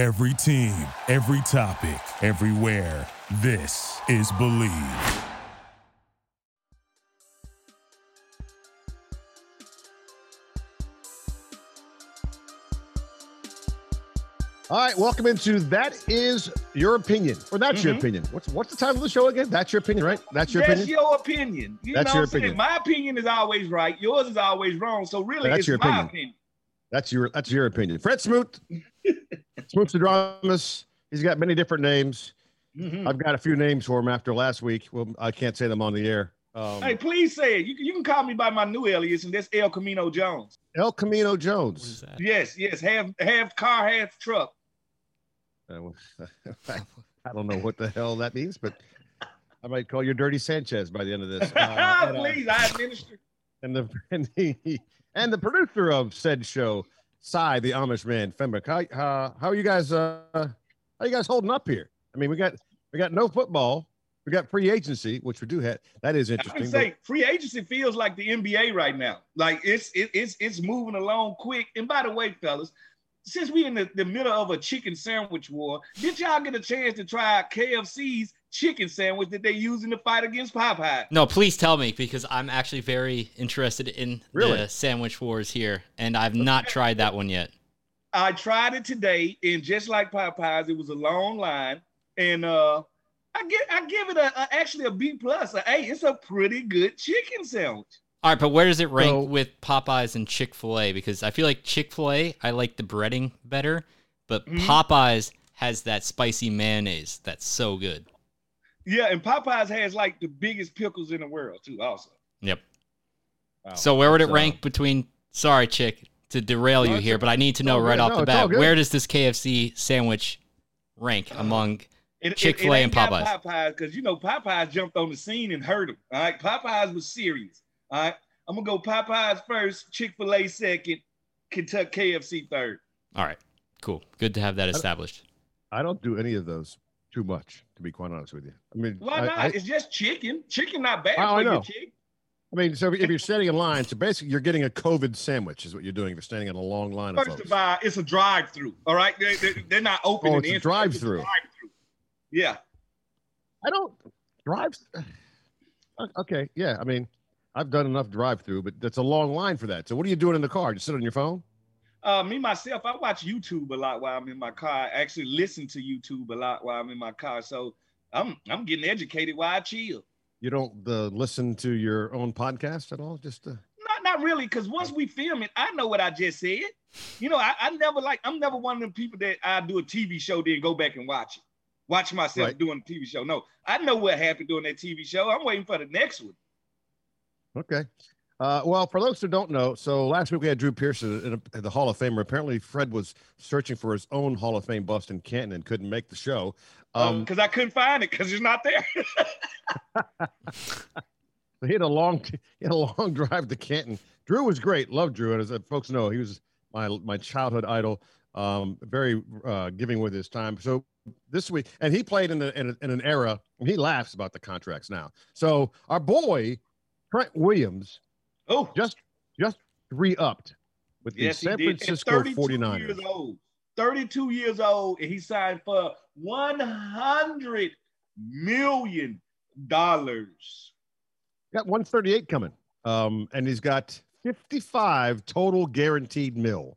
Every team, every topic, everywhere. This is Believe. All right, welcome into that is your opinion, or that's your Mhm. opinion. What's what's the title of the show again? That's your opinion, right? That's your That's opinion. your opinion. You That's your what I'm saying? opinion. My opinion is always right. Yours is always wrong. So really, That's it's your my opinion. opinion. That's your that's your opinion. Fred Smoot, Smoot Dramas. He's got many different names. Mhm. I've got a few names for him after last week. Well, I can't say them on the air. Um, Hey, please say it. You can, you can call me by my new alias, and that's El Camino Jones. El Camino Jones. Yes, yes. Half half car, half truck. Uh, I don't know what the hell that means, but I might call you Dirty Sanchez by the end of this. Uh, and, uh, please, I administer. and the and the, and the producer of said show, Cy, the Amish man, Fenwick. How uh, how are you guys? Uh, how you guys holding up here? I mean, we got we got no football, we got free agency, which we do have. That is I interesting. would say free agency feels like the NBA right now. Like it's it, it's it's moving along quick. And by the way, fellas, since we in the, the middle of a chicken sandwich war, did y'all get a chance to try KFC's chicken sandwich that they use in the fight against Popeye? No, please tell me because I'm actually very interested in Really? the sandwich wars here, and I've not tried that one yet. I tried it today, and just like Popeyes, it was a long line. And uh I give I give it a, a actually a B plus. A A. It's a pretty good chicken sandwich. All right, but where does it rank So- with Popeyes and Chick Fil A? Because I feel like Chick Fil A, I like the breading better, but Mhm. Popeyes has that spicy mayonnaise that's so good. Yeah, and Popeyes has like the biggest pickles in the world too. Also, Yep. Wow. So where would it So- rank between? Sorry, Chick, to derail you here, but I need to It's know right good. off No, the bat where does this KFC sandwich rank uh, among? It- it- Chick-fil-A and Popeyes. Popeyes, because you know Popeyes jumped on the scene and hurt them. All right, Popeyes was serious. All right, I'm gonna go Popeyes first, Chick Fil A second, Kentucky KFC third. All right, cool, good to have that established. I don't do any of those too much, to be quite honest with you. I mean, Why not? I, it's just chicken. Chicken not bad Oh, I for know. chick. I mean, so if you're standing in line, so basically you're getting a COVID sandwich, is what you're doing. If you're standing in a long line of First folks. of all, it's a drive-through. All right, they, they, they're not open. Oh, in it's a the drive-through. drive-through. Yeah. I don't drive. Okay, yeah. I mean, I've done enough drive-through, but that's a long line for that. So what are you doing in the car? Just sit on your phone? Uh, me myself, I watch YouTube a lot while I'm in my car. I actually listen to YouTube a lot while I'm in my car. So I'm I'm getting educated while I chill. You don't uh, listen to your own podcast at all? Just uh, Not not really, because once we film it, I know what I just said. You know, I, I never like I'm never one of them people that I do a TV show then go back and watch it. Watch myself Right. doing a TV show. No, I know what happened during that TV show. I'm waiting for the next one. okay. Uh, well, for those who don't know, so last week we had Drew Pearson in, a, in the Hall of Famer. Apparently, Fred was searching for his own Hall of Fame bust in Canton and couldn't make the show. Um, because I couldn't find it because he's not there. he had a long, he had a long drive to Canton. Drew was great. Loved Drew, and as uh, folks know, he was my my childhood idol. Um, very uh, giving with his time. So this week, and he played in, the, in, a, in an era, he laughs about the contracts now. So our boy Trent Williams oh, just just re-upped with the yes, San Francisco 32 49ers. years old. 32 years old, and he signed for 100 million dollars. Got 138 coming. Um, and he's got 55 total guaranteed mil.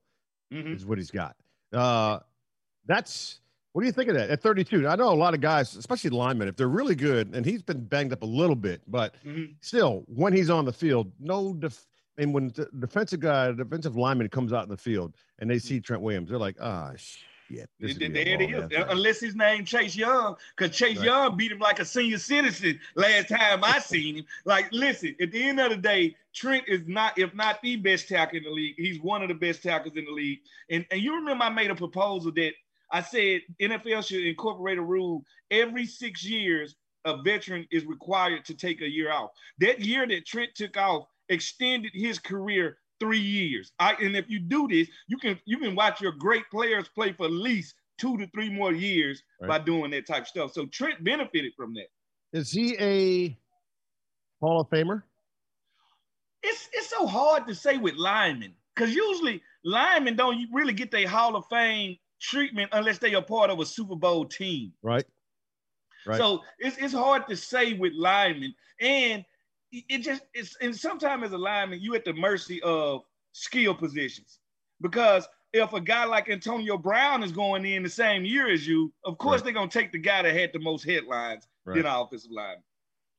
Mhm. is what he's got. Uh, that's what do you think of that at 32? I know a lot of guys, especially linemen, if they're really good, and he's been banged up a little bit, but Mhm. still, when he's on the field, no def- and when the defensive guy, defensive lineman comes out in the field and they see Trent Williams, they're like, ah, shit. this is There gonna be a it is. Unless his name Chase Young, because Chase Right. Young beat him like a senior citizen last time I seen him. Like, listen, at the end of the day, Trent is not, if not the best tackle in the league, he's one of the best tackles in the league. And and you remember I made a proposal that I said NFL should incorporate a rule every six years a veteran is required to take a year off. That year that Trent took off extended his career three years. I, and if you do this, you can you can watch your great players play for at least two to three more years Right. by doing that type of stuff. So Trent benefited from that. Is he a Hall of Famer? It's it's so hard to say with linemen because usually linemen don't really get their Hall of Fame treatment unless they are part of a Super Bowl team. Right. Right. So it's, it's hard to say with linemen. And it just it's and sometimes as a lineman, you at the mercy of skill positions. Because if a guy like Antonio Brown is going in the same year as you, of course Right. they're gonna take the guy that had the most headlines Right. in offensive line.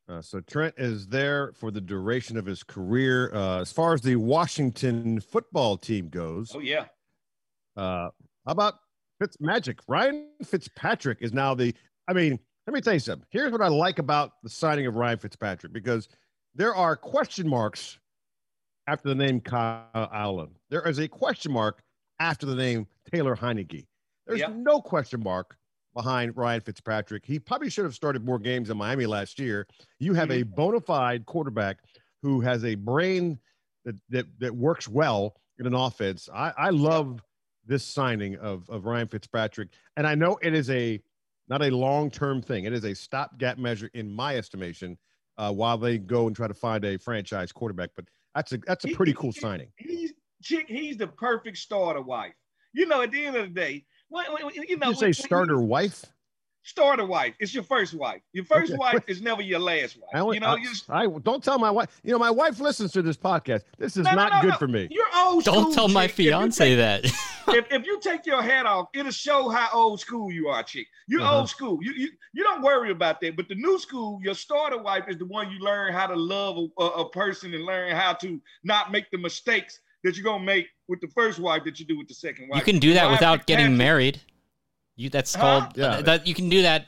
Uh, so Trent is there for the duration of his career. Uh, as far as the Washington football team goes, Oh yeah. uh, how about Fitz Magic? Ryan Fitzpatrick is now the. I mean, let me tell you something. Here's what I like about the signing of Ryan Fitzpatrick because there are question marks after the name Kyle Allen. There is a question mark after the name Taylor Heinicke. There's Yep. no question mark behind Ryan Fitzpatrick. He probably should have started more games in Miami last year. You have a mm-hmm. bona fide quarterback who has a brain that that, that works well in an offense. I, I love this signing of, of Ryan Fitzpatrick. And I know it is a not a long-term thing. It is a stopgap measure in my estimation, uh, while they go and try to find a franchise quarterback. But that's a that's a pretty he- cool he- signing. He's chick, he's the perfect starter wife. You know, at the end of the day, when, when- you know, you say when starter wife? Starter wife. It's your first wife. Your first Okay. wife is never your last wife. I, you know, I, you I don't tell my wife. You know, my wife listens to this podcast. This is No, no, not no, good no. for me. you're old school. Don't tell my chick. If fiance take- that. if, if you take your hat off, it'll show how old school you are, chick. You're Uh-huh. old school. You, you you don't worry about that. But the new school, your starter wife is the one you learn how to love a, a, a person and learn how to not make the mistakes that you're gonna make with the first wife that you do with the second wife. you can do that Ryan without getting Fitzpatrick- married. You that's Huh? called Yeah. Uh, that. You can do that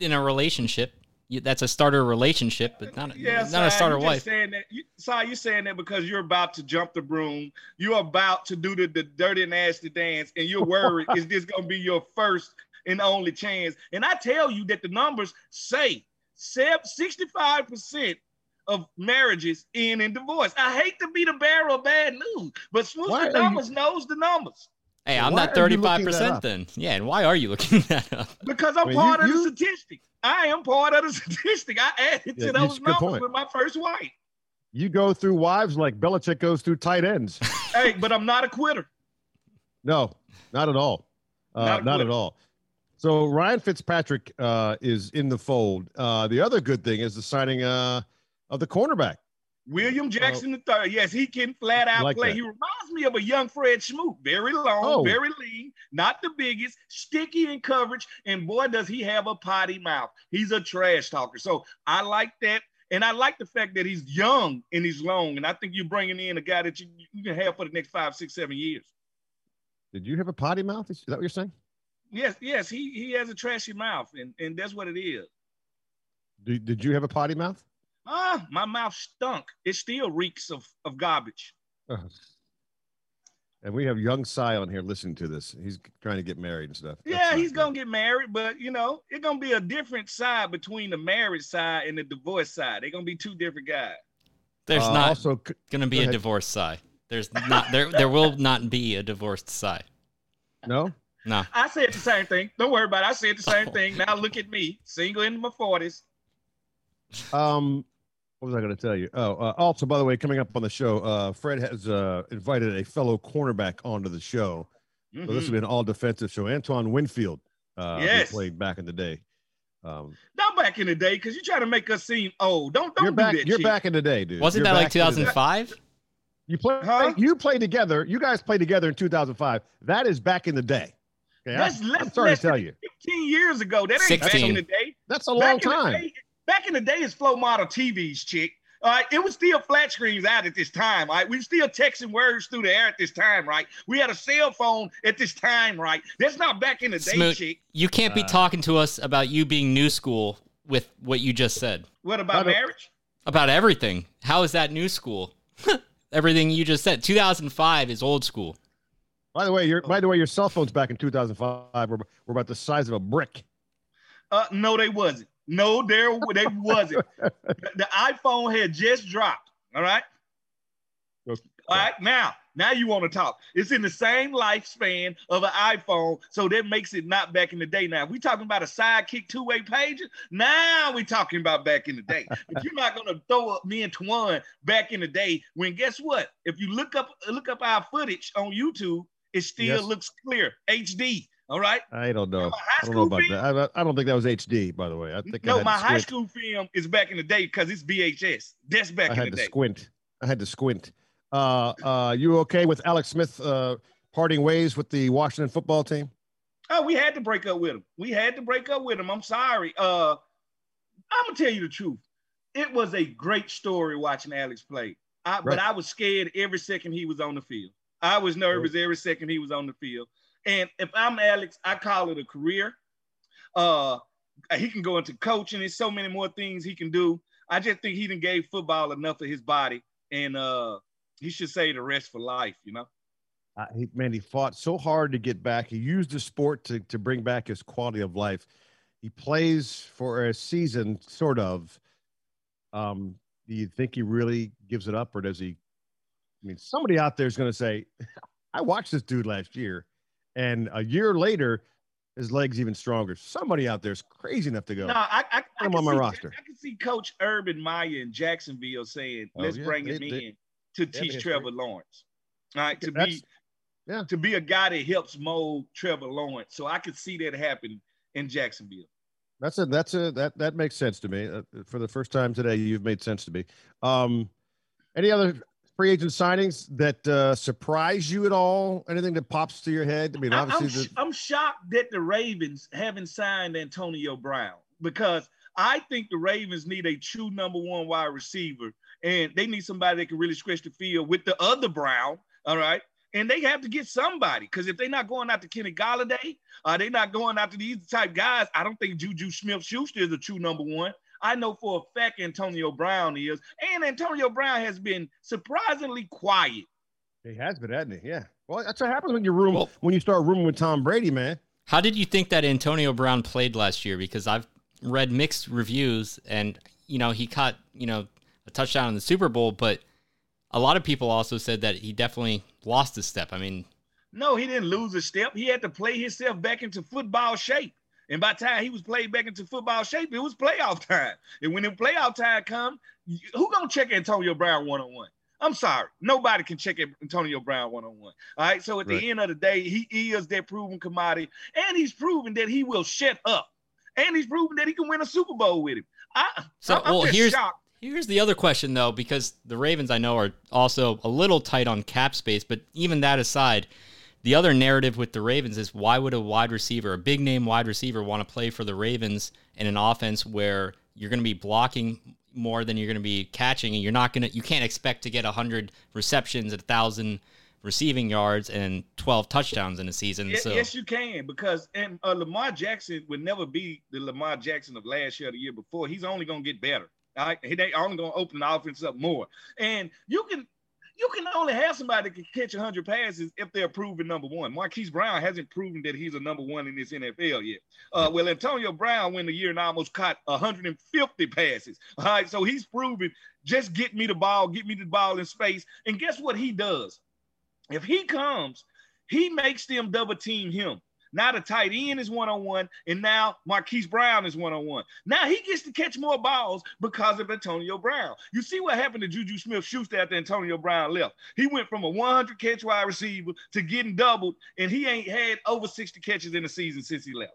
in a relationship. You, that's a starter relationship, but not Yeah, not a Si, starter you just wife. Saying that, you, Si, you're saying that because you're about to jump the broom, you're about to do the, the dirty nasty dance, and you're worried is this gonna be your first and only chance? And I tell you that the numbers say 65 percent of marriages end in divorce. I hate to be the bearer of bad news, but Why are you- Numbers knows the numbers Hey, I'm not are you looking that 35 percent then. Yeah, and why are you looking that up? because I'm I mean, part you- of you- the statistic. I am part of the statistic. I added Yeah, to that's those a good numbers point. with my first wife. You go through wives like Belichick goes through tight ends. hey, but I'm not a quitter. No, not at all. Uh, Not not, at all. So Ryan Fitzpatrick uh, is in the fold. Uh, the other good thing is the signing uh, of the cornerback. William uh, Jackson the third. Yes, he can flat out Like play. that. He reminds me of a young Fred Smoot. Very long, Oh. very lean, not the biggest, sticky in coverage, and boy, does he have a potty mouth. He's a trash talker. So I like that. And I like the fact that he's young and he's long. And I think you're bringing in a guy that you, you can have for the next five, six, seven years. Did you have a potty mouth? Is that what you're saying? Yes, yes, he he has a trashy mouth, and, and that's what it is. Did, did you have a potty mouth? Ah, my mouth stunk. It still reeks of, of garbage. And we have young Cy on here listening to this. He's trying to get married and stuff. That's Yeah, not he's good. gonna get married, but you know, it's gonna be a different side between the marriage side and the divorce side. They're gonna be two different guys. There's Uh, not also going to be go a ahead. divorced side. There's not there. There will not be a divorced side. no. No. I said the same thing. Don't worry about it. I said the same thing. Now look at me, single in my forties. Um, what was I going to tell you? Oh, uh, also, by the way, coming up on the show, uh, Fred has uh, invited a fellow cornerback onto the show. So this will be an all defensive show. Antoine Winfield, uh, Yes. played back in the day. Um, Not back in the day, because you try to make us seem old. Don't don't you're do back. that. You're shit. back in the day, dude. Wasn't You're that like back in the day. 2005? You play. Huh? You played together. You guys played together in 2005. That is back in the day. Okay, That's I, less, I'm sorry less to tell you. 15 years ago. That ain't back in the day. That's a long back In the time. day, back in the day, it's flow model TVs, chick. All right, it was still flat screens out at this time. All right, we still texting words through the air at this time, right? We had a cell phone at this time, right? That's not back in the day, Smoot, chick. you can't be Uh, talking to us about you being new school with what you just said What about By marriage? about everything. How is that new school? everything you just said. 2005 is old school. By the way, your by the way, your cell phones back in 2005 were, were about the size of a brick. Uh, no, they wasn't. No, there they wasn't. the, iPhone had just dropped. All right. Okay. All right. Now, now you want to talk. It's in the same lifespan of an iPhone, so that makes it not back in the day. Now, we talking about a sidekick two-way pager. Now we talking about back in the day. but you're not gonna throw up me and Twan back in the day. When guess what? If you look up look up our footage on YouTube, it still Yes. looks clear, HD. All right. I don't know. I don't know about film, that. I, I don't think that was HD, by the way. I think no, had my high school film is back in the day because it's VHS. That's back I in had the to day. squint. I had to squint. Uh, uh, you okay with Alex Smith uh, parting ways with the Washington football team? Oh, we had to break up with him. We had to break up with him. I'm sorry. Uh, I'm gonna tell you the truth. It was a great story watching Alex play. I, Right. But I was scared every second he was on the field. I was nervous every second he was on the field. And if I'm Alex, I call it a career. Uh, he can go into coaching. There's so many more things he can do. I just think he didn't gave football enough of his body, and uh, he should say the rest for life. You know. Uh, man, he fought so hard to get back. He used the sport to, to bring back his quality of life. He plays for a season, sort of. Um, do you think he really gives it up, or does he? I mean, somebody out there is going to say, "I watched this dude last year, and a year later, his legs even stronger." Somebody out there is crazy enough to go. No, I, I, I Put him can on my see, roster. I can see Coach Urban Meyer in Jacksonville saying, Oh, "Let's yeah, bring they- him they- in to teach. Trevor Lawrence." All right, to That's- be yeah. to be a guy that helps mold Trevor Lawrence. So I could see that happen in Jacksonville. That's a that's a that that makes sense to me. Uh, for the first time today, you've made sense to me. Um, any other free agent signings that uh, surprise you at all? Anything that pops to your head? I mean, obviously, the, I'm shocked that the Ravens haven't signed Antonio Brown because I think the Ravens need a true number one wide receiver, and they need somebody that can really stretch the field with the other Brown. All right. And they have to get somebody because if they're not going out to Kenny Golladay, uh, they're not going out to these type guys. I don't think Juju Smith Schuster is a true number one. I know for a fact Antonio Brown is, and Antonio Brown has been surprisingly quiet. he has been, hasn't he? Yeah. Well, that's what happens when you room Well- when you start rooming with Tom Brady, man. How did you think that Antonio Brown played last year? Because I've read mixed reviews, and you know he caught you know a touchdown in the Super Bowl, but a lot of people also said that he definitely lost a step. I mean, No, he didn't lose a step. He had to play himself back into football shape. And by the time he was played back into football shape, it was playoff time. And when the playoff time come, who gonna check Antonio Brown one on one? I'm sorry, nobody can check Antonio Brown one on one. All right. So at Right. the end of the day, he is that proven commodity, and he's proven that he will shut up, and he's proven that he can win a Super Bowl with him. I, So, I'm well, just here's- shocked. Here's the other question, though, because the Ravens I know are also a little tight on cap space, but even that aside, the other narrative with the Ravens is why would a wide receiver, a big name wide receiver, want to play for the Ravens in an offense where you're going to be blocking more than you're going to be catching, and you're not going to, you can't expect to get 100 receptions, a 1,000 receiving yards, and 12 touchdowns in a season. Ye- so, Yes, you can because and uh, Lamar Jackson would never be the Lamar Jackson of last year or the year before. He's only gonna get better. All right, he they only gonna open the offense up more. And you can you can only have somebody that can catch 100 passes if they're proven number one. Marquise Brown hasn't proven that he's a number one in this NFL yet. Uh, well, Antonio Brown went a year and almost caught 150 passes. All right, so he's proven just get me the ball, get me the ball in space. And guess what he does? If he comes, he makes them double team him. Now the tight end is one on one, and now Marquise Brown is one on one. Now he gets to catch more balls because of Antonio Brown. You see what happened to Juju Smith Schuster after Antonio Brown left? He went from a 100 catch wide receiver to getting doubled, and he ain't had over 60 catches in the season since he left.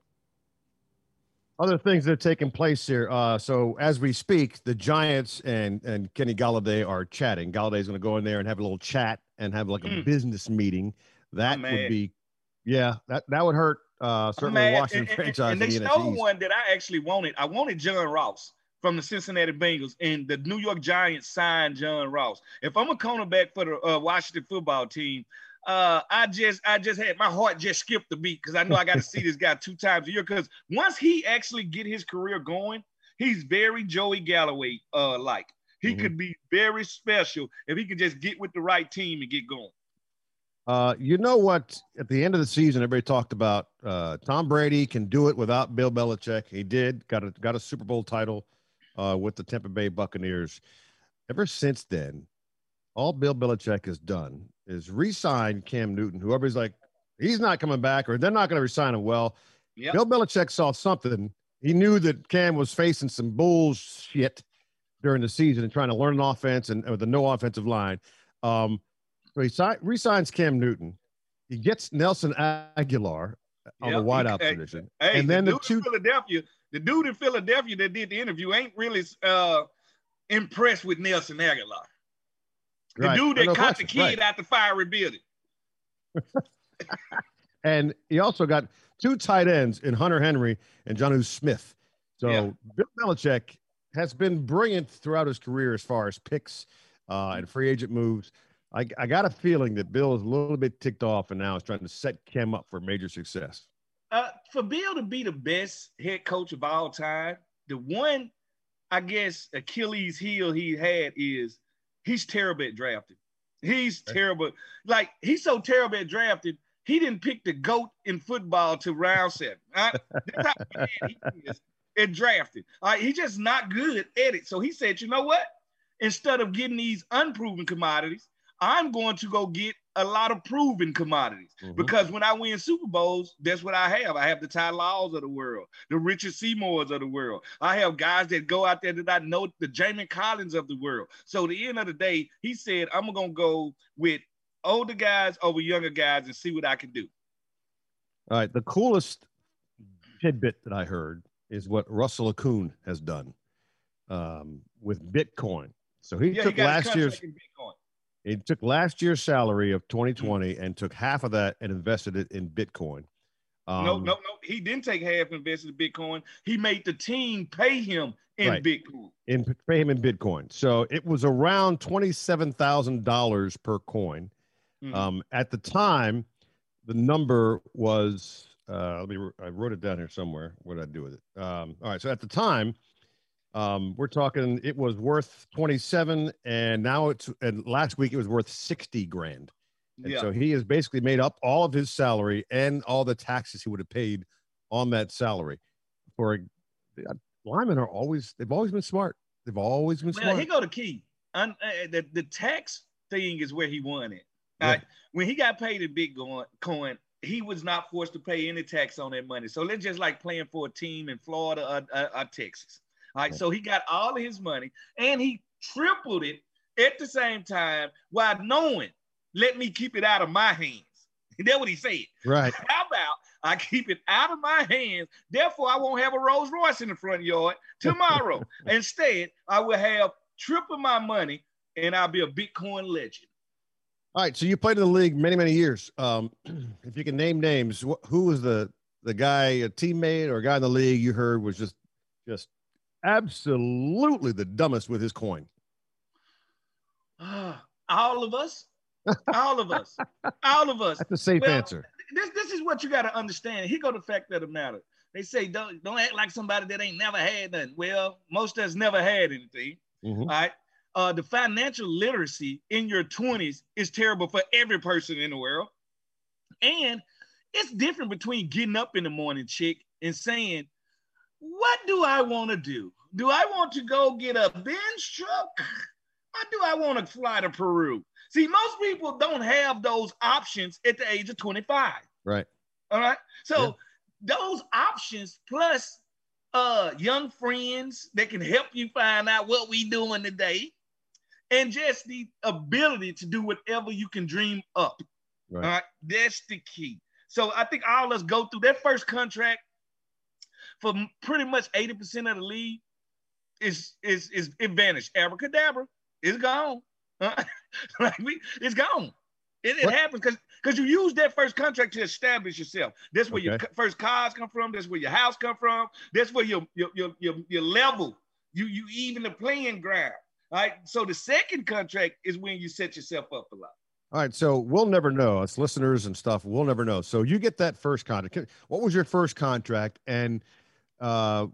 Other things that are taking place here. Uh, so as we speak, the Giants and and Kenny Golladay are chatting. Golladay's going to go in there and have a little chat and have like a Mm. business meeting. That would be, yeah, that that would hurt. Uh, certainly, Man, Washington and, franchise. and they in the stole one that I actually wanted. I wanted John Ross from the Cincinnati Bengals, and the New York Giants signed John Ross. If I'm a cornerback for the uh, Washington football team, uh, I just I just had my heart just skipped a beat because I know I got to see this guy two times a year. Because once he actually get his career going, he's very Joey Galloway uh like. He Mhm. could be very special if he could just get with the right team and get going. Uh, you know what? At the end of the season, everybody talked about uh, Tom Brady can do it without Bill Belichick. He did got a got a Super Bowl title uh, with the Tampa Bay Buccaneers. Ever since then, all Bill Belichick has done is re-sign Cam Newton. Who everybody's like, he's not coming back, or they're not going to resign him. Well, Yep. Bill Belichick saw something. He knew that Cam was facing some bullshit during the season and trying to learn an offense and with a no offensive line. Um, so he si- resigns Cam Newton. He gets Nelson Agholor on Yep, the he- wideout hey, position. Hey, and then the the two in Philadelphia, the dude in Philadelphia that did the interview ain't really uh, impressed with Nelson Agholor. The Right. dude that no caught the kid Right. out the fiery building. And he also got two tight ends in Hunter Henry and Jonnu Smith. So Yeah. Bill Belichick has been brilliant throughout his career as far as picks uh, and free agent moves. I, I got a feeling that Bill is a little bit ticked off and now is trying to set Cam up for major success. Uh, for Bill to be the best head coach of all time, the one, I guess, Achilles heel he had is he's terrible at drafting. He's terrible. Like he's so terrible at drafting, he didn't pick the goat in football to round seven. Right? That's how bad he is at drafting. All right, he's just not good at it. So he said, you know what? Instead of getting these unproven commodities, I'm going to go get a lot of proven commodities. Mhm. Because when I win Super Bowls, that's what I have. I have the Ty Laws of the world, the Richard Seymours of the world. I have guys that go out there that I know, the Jamie Collins of the world. So at the end of the day, he said, I'm gonna go with older guys over younger guys and see what I can do. All right. The coolest tidbit that I heard is what Russell Okung has done um, with Bitcoin. So he Yeah, took a last year's Bitcoin. He took last year's salary of 2020 Mm. and took half of that and invested it in Bitcoin. Um, no, no, no. He didn't take half and invested in Bitcoin. He made the team pay him in Right. Bitcoin. in pay him in Bitcoin. So it was around twenty-seven thousand dollars per coin. Mhm. Um, at the time, the number was. Uh, let me. I wrote it down here somewhere. What did I do with it? Um, all right. So at the time, um, we're talking. It was worth twenty-seven, and now it's. And last week it was worth sixty grand. And yeah. so he has basically made up all of his salary and all the taxes he would have paid on that salary. For a, linemen are always they've always been smart. They've always been Well, smart. he go to key. Un, uh, the, the tax thing is where he won it. Yeah. Right? When he got paid in Bitcoin, coin, he was not forced to pay any tax on that money. So let's just like playing for a team in Florida or, or, or Texas. All right. So he got all of his money and he tripled it at the same time while knowing, let me keep it out of my hands. That's what he said. right. How about I keep it out of my hands? Therefore, I won't have a Rolls Royce in the front yard tomorrow. Instead, I will have triple my money and I'll be a Bitcoin legend. All right. So you played in the league many, many years. Um, if you can name names, wh- who was the the guy, a teammate or a guy in the league you heard was just just absolutely the dumbest with his coin? All of us, all of us, all of us. That's a safe Well, answer. This, this is what you got to understand. Here go the fact of the matter. They say don't don't act like somebody that ain't never had nothing. Well, most of us never had anything. Mhm. All right. Uh, the financial literacy in your 20s is terrible for every person in the world. And it's different between getting up in the morning, chick, and saying, What do I want to do? Do I want to go get a bench truck? Or do I want to fly to Peru? See, most people don't have those options at the age of 25. Right. All right. So those options plus uh young friends that can help you find out what we doing today and just the ability to do whatever you can dream up. Right. All right. That's the key. So I think all of us go through that first contract for pretty much 80% of the league is is is it vanished. Abracadabra, it's gone. like we, it's gone. It, it happens because because you use that first contract to establish yourself. That's where your Okay. c- first cars come from. That's where your house come from. That's where your your your your, your level. You you even the playing ground. All right. So the second contract is when you set yourself up a lot. All right. So we'll never know. It's listeners and stuff. We'll never know. So you get that first contract. What was your first contract? And uh,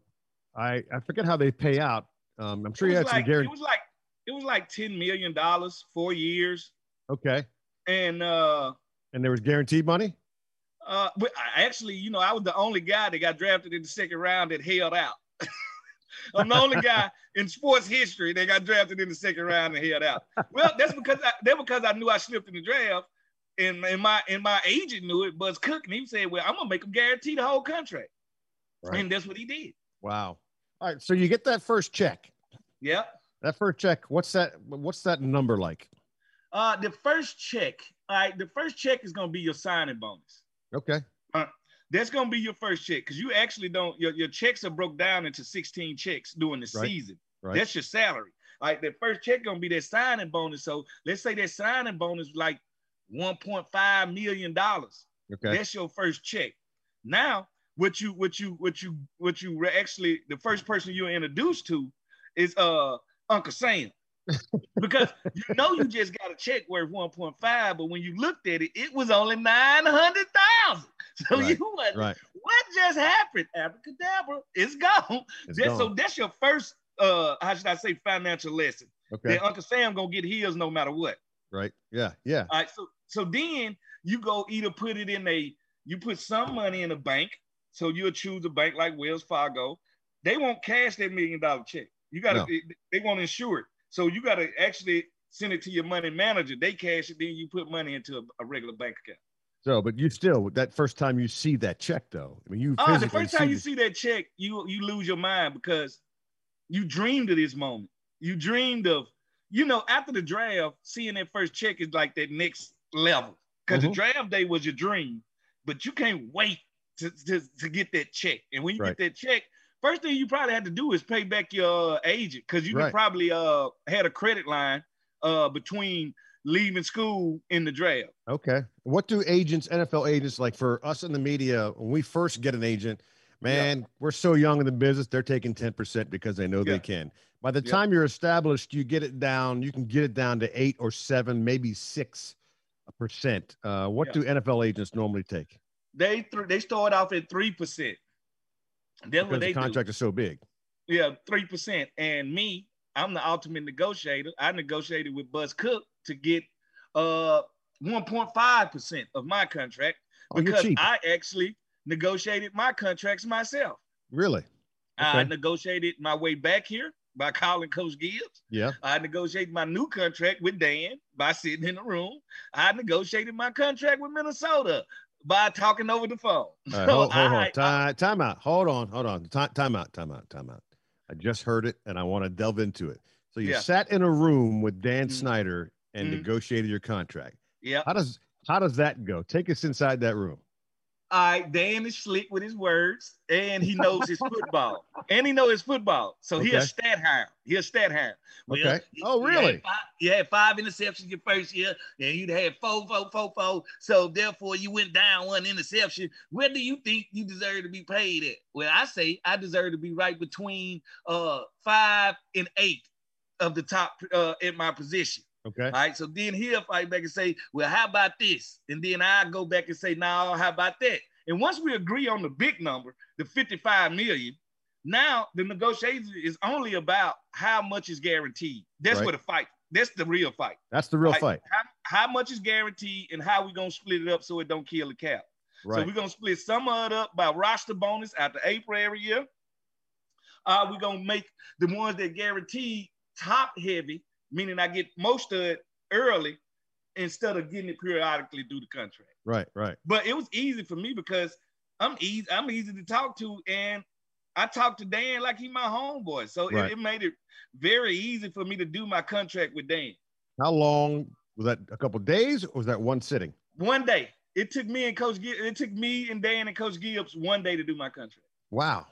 I I forget how they pay out. Um, I'm sure you had some like, guarantee. It was like it was like ten million dollars, four years, Okay. and uh, And there was guaranteed money. uh, but I actually, you know, I was the only guy that got drafted in the second round that held out. I'm the only guy in sports history that got drafted in the second round and held out. Well, that's because I, that's because I knew I slipped in the draft, and, and my and my agent knew it, Buzz Cook, and he said, "Well, I'm gonna make him guarantee the whole contract," Right. and that's what he did. Wow. All right. So you get that first check. Yeah. That first check. What's that? What's that number like? Uh, the first check, all right, the first check is gonna be your signing bonus. Okay. Uh, That's gonna be your first check because you actually don't. Your, your checks are broke down into 16 checks during the Right. season. Right. That's your salary. Like that first check gonna be that signing bonus. So let's say that signing bonus like 1.5 million dollars. okay. That's your first check. Now, what you what you what you what you re- actually the first person you're introduced to is uh Uncle Sam. because you know you just got a check worth 1.5, but when you looked at it, it was only 900,000. So Right, you went, Right. what just happened? Abracadabra, it's gone. It's That's, so that's your first uh how should I say financial lesson. Okay. That Uncle Sam gonna get his no matter what. Right. Yeah. Yeah. All right, so so then you go either put it in a you put some money in a bank. So you'll choose a bank like Wells Fargo. They won't cash that million dollar check. You gotta No. they, they won't insure it. So you gotta actually send it to your money manager. They cash it, then you put money into a, a regular bank account. So, but you still that first time you see that check though. I mean, you. Oh, the first time you see that check, you you lose your mind because you dreamed of this moment. You dreamed of, you know, after the draft, seeing that first check is like that next level. Because Mhm. the draft day was your dream, but you can't wait to, to, to get that check. And when you Right. get that check, first thing you probably had to do is pay back your uh, agent because you Right. probably uh had a credit line uh between leaving school in the draft. Okay. What do agents, NFL agents, like for us in the media, when we first get an agent, man, we're so young in the business, they're taking 10% because they know Yeah. they can. By the Yeah. time you're established, you get it down, you can get it down to eight or seven, maybe six percent. Uh, what Yeah. do NFL agents normally take? They th- they start off at three percent. That's what they the do. contract is so big. Yeah, three percent. And me, I'm the ultimate negotiator. I negotiated with Buzz Cook to get uh 1.5 percent of my contract Oh, because. I actually negotiated my contracts myself. really? I negotiated my way back here by calling Coach Gibbs. Yeah. I negotiated my new contract with Dan by sitting in the room. I negotiated my contract with Minnesota by talking over the phone. Right, So hold, hold on. I- Time, time out. Hold on. Hold on. Time, time out. Time out. Time out. I just heard it and I want to delve into it. So you Yeah. sat in a room with Dan Mhm. Snyder and Mhm. negotiated your contract. yeah. How does how does that go? Take us inside that room. All right, Dan is slick with his words, and he knows his football, and he knows his football. So he a stat hire. He a stat hire. Okay. you- Oh, you really? had five- You had five interceptions your first year, and you'd had four, four, four, four. So therefore, you went down one interception. Where do you think you deserve to be paid at? Well, I say I deserve to be right between uh five and eight of the top uh at my position. Okay. All right. So then he'll fight back and say, well, how about this? And then I go back and say, no, how about that? And once we agree on the big number, the 55 million, now the negotiation is only about how much is guaranteed. That's Right. where the fight. That's the real fight. That's the real Like, fight. How, how much is guaranteed and how we gonna split it up so it don't kill the cap. So we're gonna split some of it up by roster bonus after April every year. Uh, we're gonna make the ones that guaranteed top heavy, meaning I get most of it early instead of getting it periodically through the contract. Right. Right. But it was easy for me because I'm easy, I'm easy to talk to, and I talk to Dan like he my homeboy. So Right. it, it made it very easy for me to do my contract with Dan. How long was that? A couple days or was that one sitting? One day. It took me and Coach Gibbs, it took me and Dan and Coach Gibbs one day to do my contract. Wow.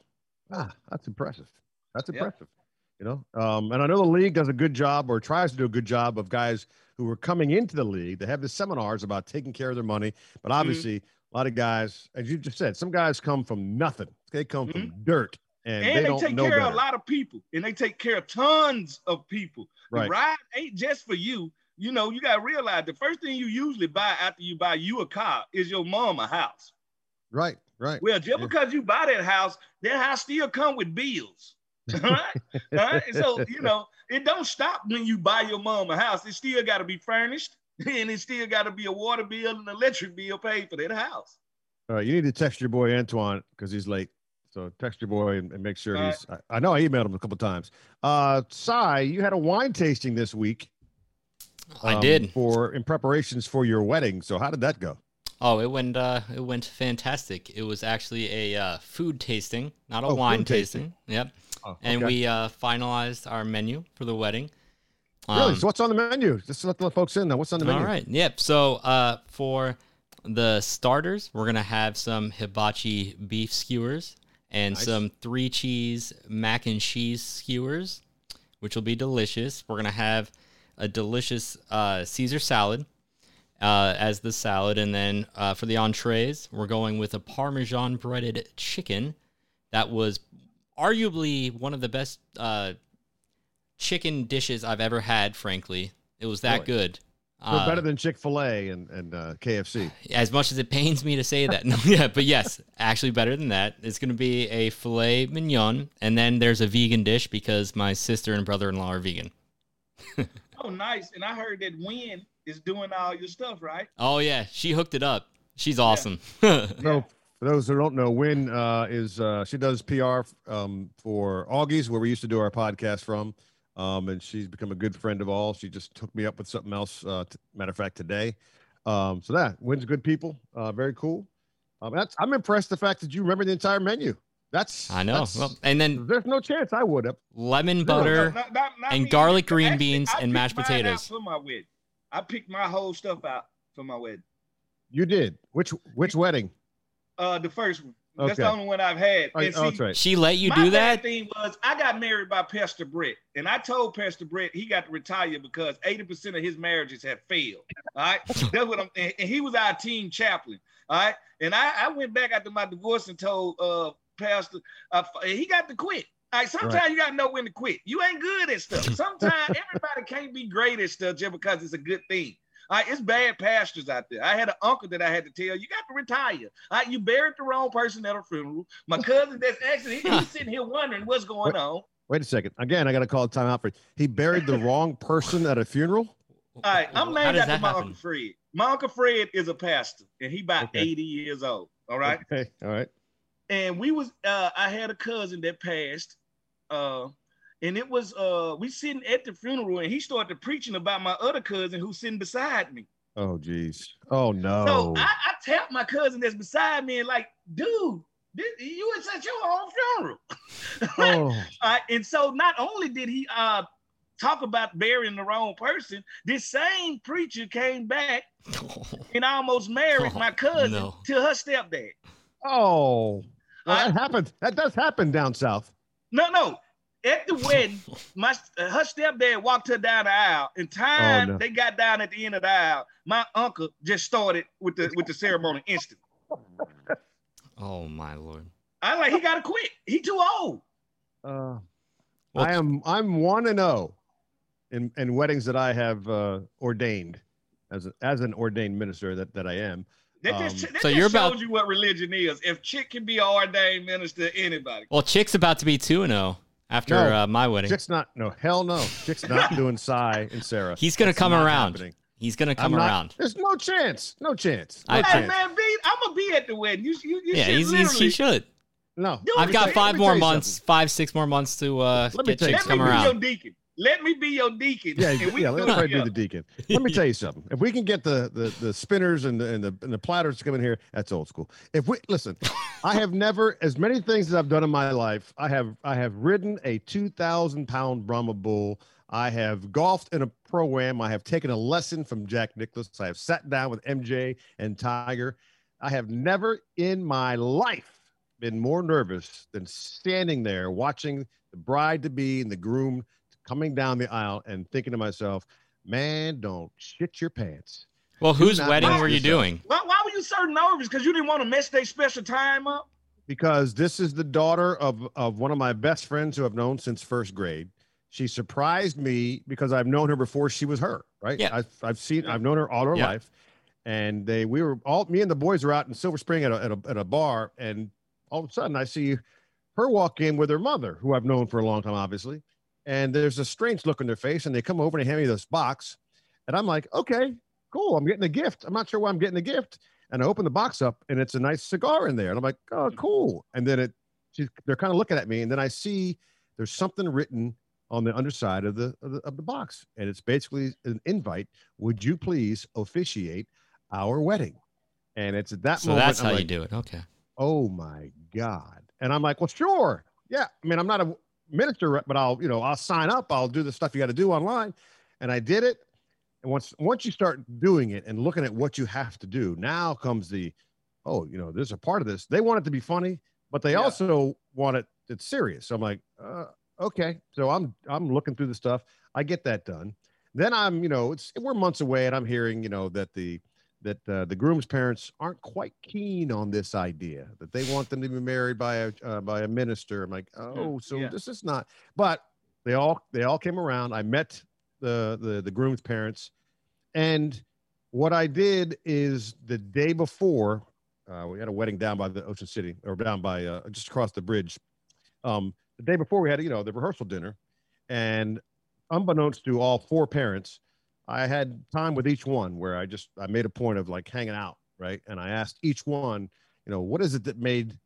Ah, that's impressive. That's Yep. You know, um, and I know the league does a good job or tries to do a good job of guys who are coming into the league. They have the seminars about taking care of their money, but Mm-hmm. obviously, a lot of guys, as you just said, some guys come from nothing. They come from dirt, and, Mm-hmm. And, they, they, take care better. of a lot of people and they take care of tons of people. Right. The ride ain't just for you. You know, you gotta realize the first thing you usually buy after you buy you a car is your mom a house. Right. Right. Well, just Yeah. because you buy that house, that house still come with bills. All right? All right? So, you know, it don't stop when you buy your mom a house. It still got to be furnished and it still got to be a water bill and electric bill paid for that house. All right. You need to text your boy Antoine because he's late. So text your boy and, and make sure All he's. I, I know I emailed him a couple times. Uh, Cy, you had a wine tasting this week. I um, did. for in preparations for your wedding. So how did that go? Oh, it went uh, it went fantastic. It was actually a uh, food tasting, not a Oh, wine tasting. tasting. Yep. Oh, And okay. we uh, finalized our menu for the wedding. really. Um, So what's on the menu? Just to let the folks in now. What's on the menu? All right. Yep. So uh, for the starters, we're gonna have some hibachi beef skewers and Nice. some three cheese mac and cheese skewers, which will be delicious. We're gonna have a delicious uh, Caesar salad uh, as the salad, and then uh, for the entrees, we're going with a Parmesan breaded chicken that was arguably one of the best uh, chicken dishes I've ever had. Frankly, it was that Really? good. Uh, better than Chick Fil A and and uh, KFC. as much as it pains me to say that, no, yeah, but yes, actually better than that. It's going to be a filet mignon, and then there's a vegan dish because my sister and brother-in-law are vegan. Oh, nice. And I heard that Win is doing all your stuff, right? Oh yeah, she hooked it up. She's awesome. So for those who don't know, Win uh, is uh, she does PR um, for Augie's, where we used to do our podcast from, um, and she's become a good friend of all. She just took me up with something else. Uh, t- matter of fact, today. Um, so that Win's good people, uh, very cool. Um, that's I'm impressed the fact that you remember the entire menu. That's I know. that's- Well, and then there's no chance I would have. lemon No, butter. not- not- not and me. garlic green Actually, beans I and mashed mine out potatoes. For my wedding, I picked my whole stuff out for my wedding. You did. Which which wedding? Uh, the first one. That's the only one I've had. Oh, And that's see, right. She let you my do bad that? thing was I got married by Pastor Brett, and I told Pastor Brett he got to retire because 80% of his marriages have failed. All right, that's what I'm. And, and he was our team chaplain. All right, and I, I went back after my divorce and told uh Pastor uh, he got to quit. All right, sometimes Right. you gotta know when to quit. You ain't good at stuff. Sometimes everybody can't be great at stuff just because it's a good thing. All right, it's bad pastors out there. I had an uncle that I had to tell you got to retire. All right, you buried the wrong person at a funeral. My cousin that's actually he, he's sitting here wondering what's going on. Wait a second. Again, I got to call time out for He buried the wrong person at a funeral. All right, I'm How named after my happen? uncle Fred. My uncle Fred is a pastor, and he about Okay. 80 years old. All right, Okay. All right. and we was uh, I had a cousin that passed, uh, and it was uh, we sitting at the funeral, and he started preaching about my other cousin who's sitting beside me. Oh, geez. Oh no. So I, I tapped my cousin that's beside me and like, dude, this, you was at your own funeral. oh, Uh, and so not only did he uh, talk about burying the wrong person, this same preacher came back and almost married Oh, my cousin no. to her stepdad. oh. Well, I- that happens. That does happen down south. No, no. At the wedding, my uh, her stepdad walked her down the aisle. In time, Oh, no. they got down at the end of the aisle. My uncle just started with the with the ceremony instant. oh my lord. I like he gotta quit. He too old. Uh, Well, I am. I'm one and zero in in weddings that I have uh, ordained as a, as an ordained minister that that I am. That Um, just, that so just you're shows about- you what religion is. If chick can be an ordained minister, anybody. Well, Chick's about to be 2 and 0 after No. uh, my wedding. Chick's not. No, hell no. Chick's not doing Cy and Sarah. He's going to That's come around. happening. He's going to come not- around. There's no chance. No chance. No I- Hey chance. man, be I'm gonna be at the wedding. You you, you Yeah, should he's, he's, he should. No. Dude, I've got tell you- five more months, something. five, six more months to uh, Let me get tell you Let me come be your around. deacon. Let me be your deacon. Yeah, and we yeah. Let's try to be the deacon. Let me tell you something. If we can get the the, the spinners and the, and the and the platters to come in here, that's old school. If we listen, I have never, as many things as I've done in my life, I have I have ridden a two thousand pound Brahma bull. I have golfed in a pro am. I have taken a lesson from Jack Nicklaus. I have sat down with MJ and Tiger. I have never in my life been more nervous than standing there watching the bride to be and the groom coming down the aisle and thinking to myself, man, don't shit your pants. Well, whose wedding were you yourself. doing? Why, why were you so nervous? Because you didn't want to mess their special time up? Because this is the daughter of, of one of my best friends who I've known since first grade. She surprised me because I've known her before she was her, right? Yeah. I've, I've seen, I've known her all her Yeah. life. And they, we were all, me and the boys were out in Silver Spring at a, at a, at a bar. And all of a sudden I see her walk in with her mother, who I've known for a long time, obviously. And there's a strange look on their face. And they come over and they hand me this box. And I'm like, okay, cool. I'm getting a gift. I'm not sure why I'm getting a gift. And I open the box up and it's a nice cigar in there. And I'm like, oh, mm. cool. And then it, she's, they're kind of looking at me. And then I see there's something written on the underside of the, of the, of the box. And it's basically an invite. Would you please officiate our wedding? And it's at that So moment. that's I'm how you do it. Okay. oh my god and i'm like well sure yeah i mean i'm not a minister but i'll you know i'll sign up i'll do the stuff you got to do online and i did it And once once you start doing it and looking at what you have to do, now comes the, oh, you know, there's a part of this. They want it to be funny, but they Yeah. also want it it's serious. So I'm like, uh, okay. So I'm I'm looking through the stuff. I get that done. Then I'm, you know, it's we're months away, and I'm hearing, you know, that the that uh, the groom's parents aren't quite keen on this idea that they want them to be married by a uh, by a minister. I'm like, oh, so Yeah. this is not. But they all they all came around. I met the the the groom's parents, and what I did is the day before uh, we had a wedding down by the Ocean City or down by uh, just across the bridge. Um, the day before we had you know the rehearsal dinner, and unbeknownst to all four parents, I had time with each one where I just I made a point of like hanging out, right? And I asked each one, you know, what is it that made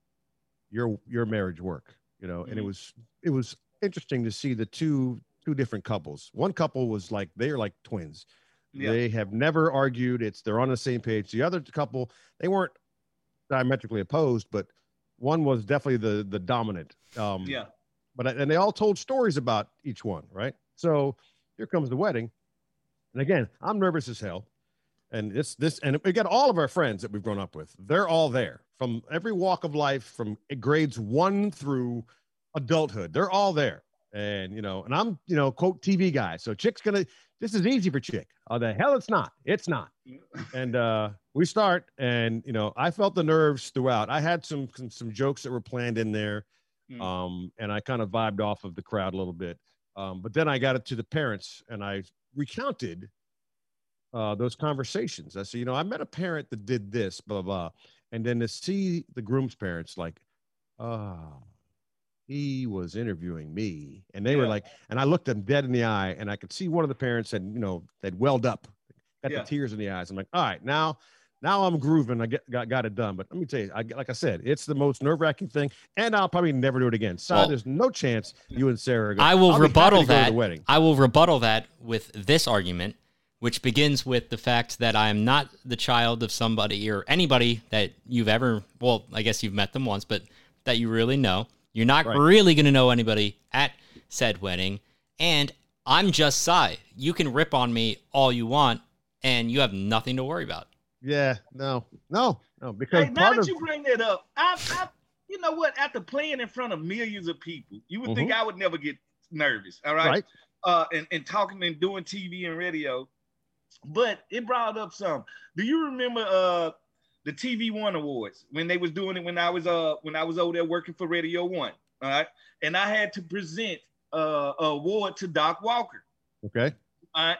your your marriage work? You know, and it Mhm. was it was interesting to see the two two different couples. One couple was like they're like twins. Yeah. They have never argued. It's they're on the same page. The other couple, they weren't diametrically opposed, but one was definitely the the dominant. Um, yeah. but and they all told stories about each one, right? So here comes the wedding, and again, I'm nervous as hell, and it's this, and we got all of our friends that we've grown up with. They're all there from every walk of life, from grades one through adulthood. They're all there, and you know, and I'm you know quote TV guy, so Chick's gonna. This is easy for Chick. Oh, the hell it's not. It's not. And uh, we start, and you know, I felt the nerves throughout. I had some some, some jokes that were planned in there Mm. um, and I kind of vibed off of the crowd a little bit. Um, but then I got it to the parents and I recounted uh, those conversations. I said, you know, I met a parent that did this, blah, blah. And then to see the groom's parents like, ah, he was interviewing me. And they were like, and I looked them dead in the eye and I could see one of the parents had, you know, they'd welled up, got Yeah. the tears in the eyes. I'm like, all right, now, now I'm grooving. I get, got, got it done. But let me tell you, I, like I said, it's the most nerve wracking thing. And I'll probably never do it again. So Well- there's no chance you and Sarah are gonna, I will I'll rebuttal to go to that. wedding. I will rebuttal that with this argument, which begins with the fact that I am not the child of somebody or anybody that you've ever. Well, I guess you've met them once, but that you really know. You're not Right. really going to know anybody at said wedding, and I'm just Cy. You can rip on me all you want, and you have nothing to worry about. Yeah, no, no, no, because Hey, now that of you bring that up, I, I, you know what? After playing in front of millions of people, you would think I would never get nervous. All right. Mm-hmm. right, Uh, and, and talking and doing TV and radio, but it brought up some. Do you remember uh the TV One Awards when they was doing it when I was uh when I was over there working for Radio One? All right, and I had to present uh, a award to Doc Walker. okay, All right.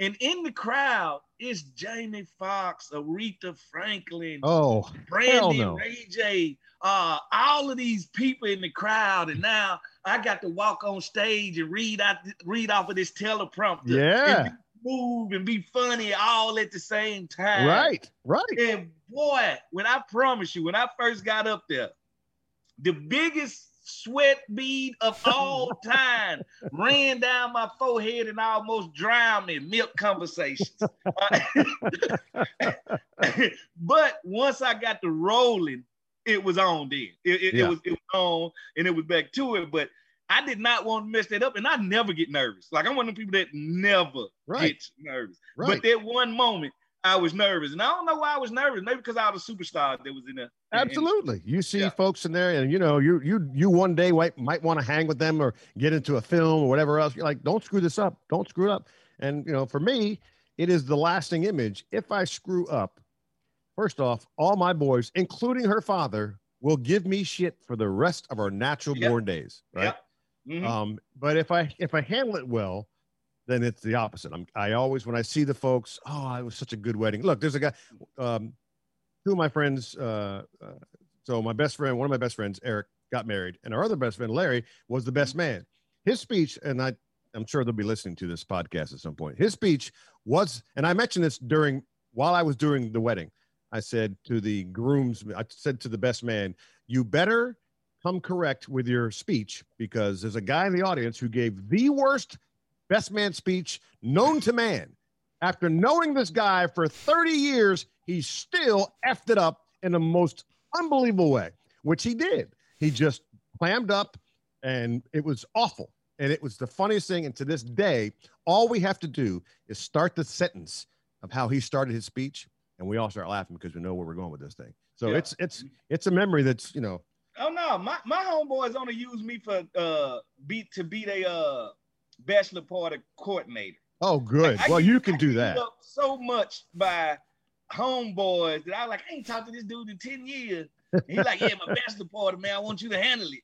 And in the crowd is Jamie Foxx, Aretha Franklin, oh, Brandy, no. Ray J, uh, all of these people in the crowd, and now I got to walk on stage and read out, read off of this teleprompter, yeah, and move and be funny all at the same time. right, right, And boy, when I promise you, when I first got up there, the biggest sweat bead of all time ran down my forehead and almost drowned me in milk conversations. but once I got to rolling, it was on then. It, it, it was it was on and it was back to it. But I did not want to mess that up, and I never get nervous. Like I'm one of the people that never Right. gets nervous. right. But that one moment, I was nervous, and I don't know why I was nervous. Maybe because I was a superstar that was in there. Absolutely. You see Yeah. folks in there, and you know, you you you one day might might want to hang with them or get into a film or whatever else. You're like, don't screw this up. Don't screw it up. And you know, for me, it is the lasting image. If I screw up, first off, all my boys, including her father, will give me shit for the rest of our natural Yep. born days. Right. Yep. Mhm. Um, but if I if I handle it well, then it's the opposite. I'm I always when I see the folks, oh, it was such a good wedding. Look, there's a guy, um, two of my friends. Uh, uh, so my best friend, one of my best friends, Eric, got married, and our other best friend, Larry, was the best man. His speech, and I, I'm sure they'll be listening to this podcast at some point. His speech was, and I mentioned this during while I was doing the wedding. I said to the grooms, I said to the best man, you better come correct with your speech because there's a guy in the audience who gave the worst best man speech known to man. After knowing this guy for 30 years, he still effed it up in the most unbelievable way, which he did. He just clammed up and it was awful. and it was the funniest thing. And to this day, all we have to do is start the sentence of how he started his speech, and we all start laughing because we know where we're going with this thing. So Yeah. it's it's it's a memory that's you know Oh no, my, my homeboys only use me for uh beat to beat a uh bachelor party coordinator. oh good. Like, well, get- you can I do that. So much by homeboys that I like. I ain't talked to this dude in ten years. And he like, yeah, my bachelor party, man. I want you to handle it.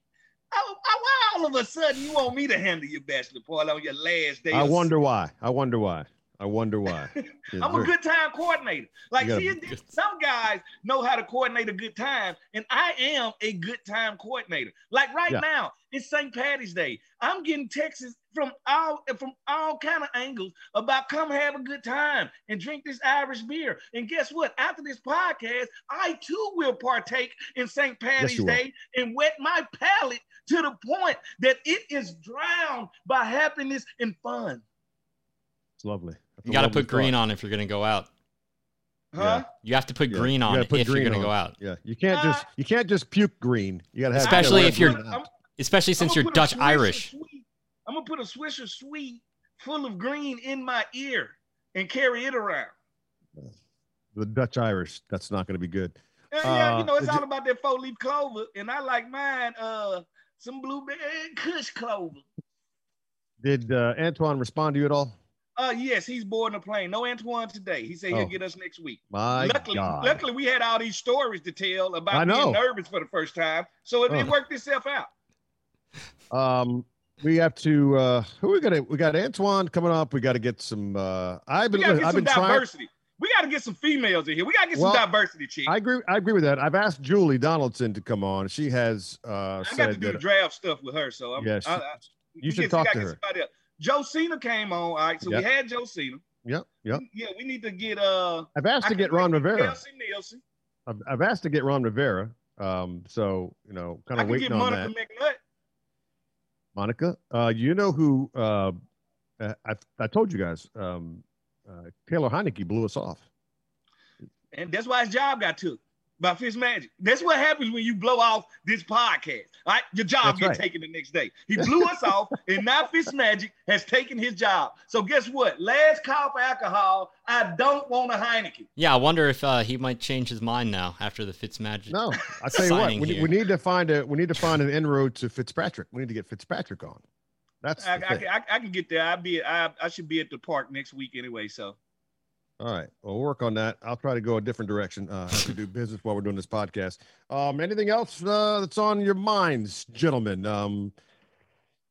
I, I, why all of a sudden you want me to handle your bachelor party on your last day? I wonder why. I wonder why. I wonder why. I'm a good time coordinator. Like, see, gotta- it- some guys know how to coordinate a good time, and I am a good time coordinator. Like right Yeah. now, it's St. Patty's Day. I'm getting texts from all from all kind of angles about come have a good time and drink this Irish beer. And guess what? After this podcast, I too will partake in St. Patty's will. Day and wet my palate to the point that it is drowned by happiness and fun. It's lovely. That's You got to put green thought. on if you're going to go out. Huh? You have to put Yeah, green you on gotta if put you're green going to go out. Yeah, you can't Uh, just you can't just puke green. You got to have Especially if you're- have green out. Especially since you're Dutch Irish. I'm gonna put a Swisher Sweet full of green in my ear and carry it around. the Dutch Irish. That's not going to be good. And yeah, Uh, you know, it's all you- about that four leaf clover, and I like mine, uh, some blueberry Kush clover. Did uh, Antoine respond to you at all? Uh, yes, he's boarding a plane. No Antoine today. He said he'll Oh. get us next week. My luckily, God. luckily, we had all these stories to tell I about being nervous for the first time, so it, it Oh. worked itself out. Um, we have to. Uh, who we got? We got Antoine coming up. We got to get some. Uh, I've We been. get I've some been trying. diversity. We gotta get some females in here. We gotta get Well, some diversity, chick. I I, agree. I agree with that. I've asked Julie Donaldson to come on. She has uh, got to do the that. draft stuff with her, so I'm, Yes, I, I, you should we talk to get her. Somebody else. Joe Cena came on. All right, so Yep. we had Joe Cena. Yep. Yep. Yeah, we need to get uh. I've asked I to get Ron Rivera. Kelsey Nielsen. I've, I've asked to get Ron Rivera. Um, so you know, kind of waiting get on Monica that. McNutt. Monica, uh, you know who? Uh, I I told you guys. Um, uh, Taylor Heinicke blew us off. And that's why his job got took by Fitz Magic. That's what happens when you blow off this podcast. All right, your job That's gets right. taken the next day. He blew us off, and now Fitz Magic has taken his job. So guess what? Last call for alcohol. I don't want a Heineken. Yeah, I wonder if uh, he might change his mind now after the Fitzmagic. No, I tell you what, we, we need to find a we need to find an inroad to Fitzpatrick. We need to get Fitzpatrick on. That's I, I. I, I can get there. I'll be. I, I should be at the park next week anyway. So all right. Well, work on that. I'll try to go a different direction uh, as we do business while we're doing this podcast. Um, anything else uh, that's on your minds, gentlemen? Um,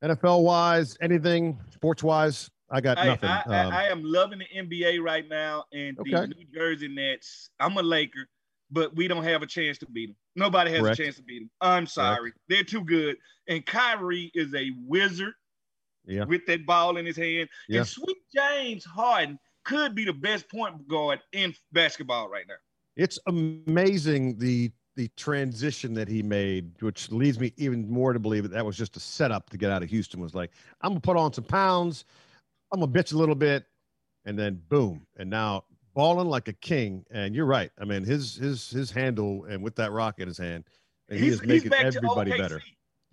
NFL wise, anything sports wise? I got I, nothing. I, um, I, I am loving the NBA right now, and the New Jersey Nets. I'm a Laker, but we don't have a chance to beat them. Nobody has Correct. a chance to beat them. I'm sorry, they're too good. And Kyrie is a wizard yeah. with that ball in his hand. Yeah. And Sweet James Harden could be the best point guard in basketball right now. It's amazing the the transition that he made, which leads me even more to believe that that was just a setup to get out of Houston. Was like, I'm gonna put on some pounds, I'm gonna bitch a little bit, and then boom, and now balling like a king. And you're right. I mean, his his his handle and with that rock in his hand, and he is making everybody better.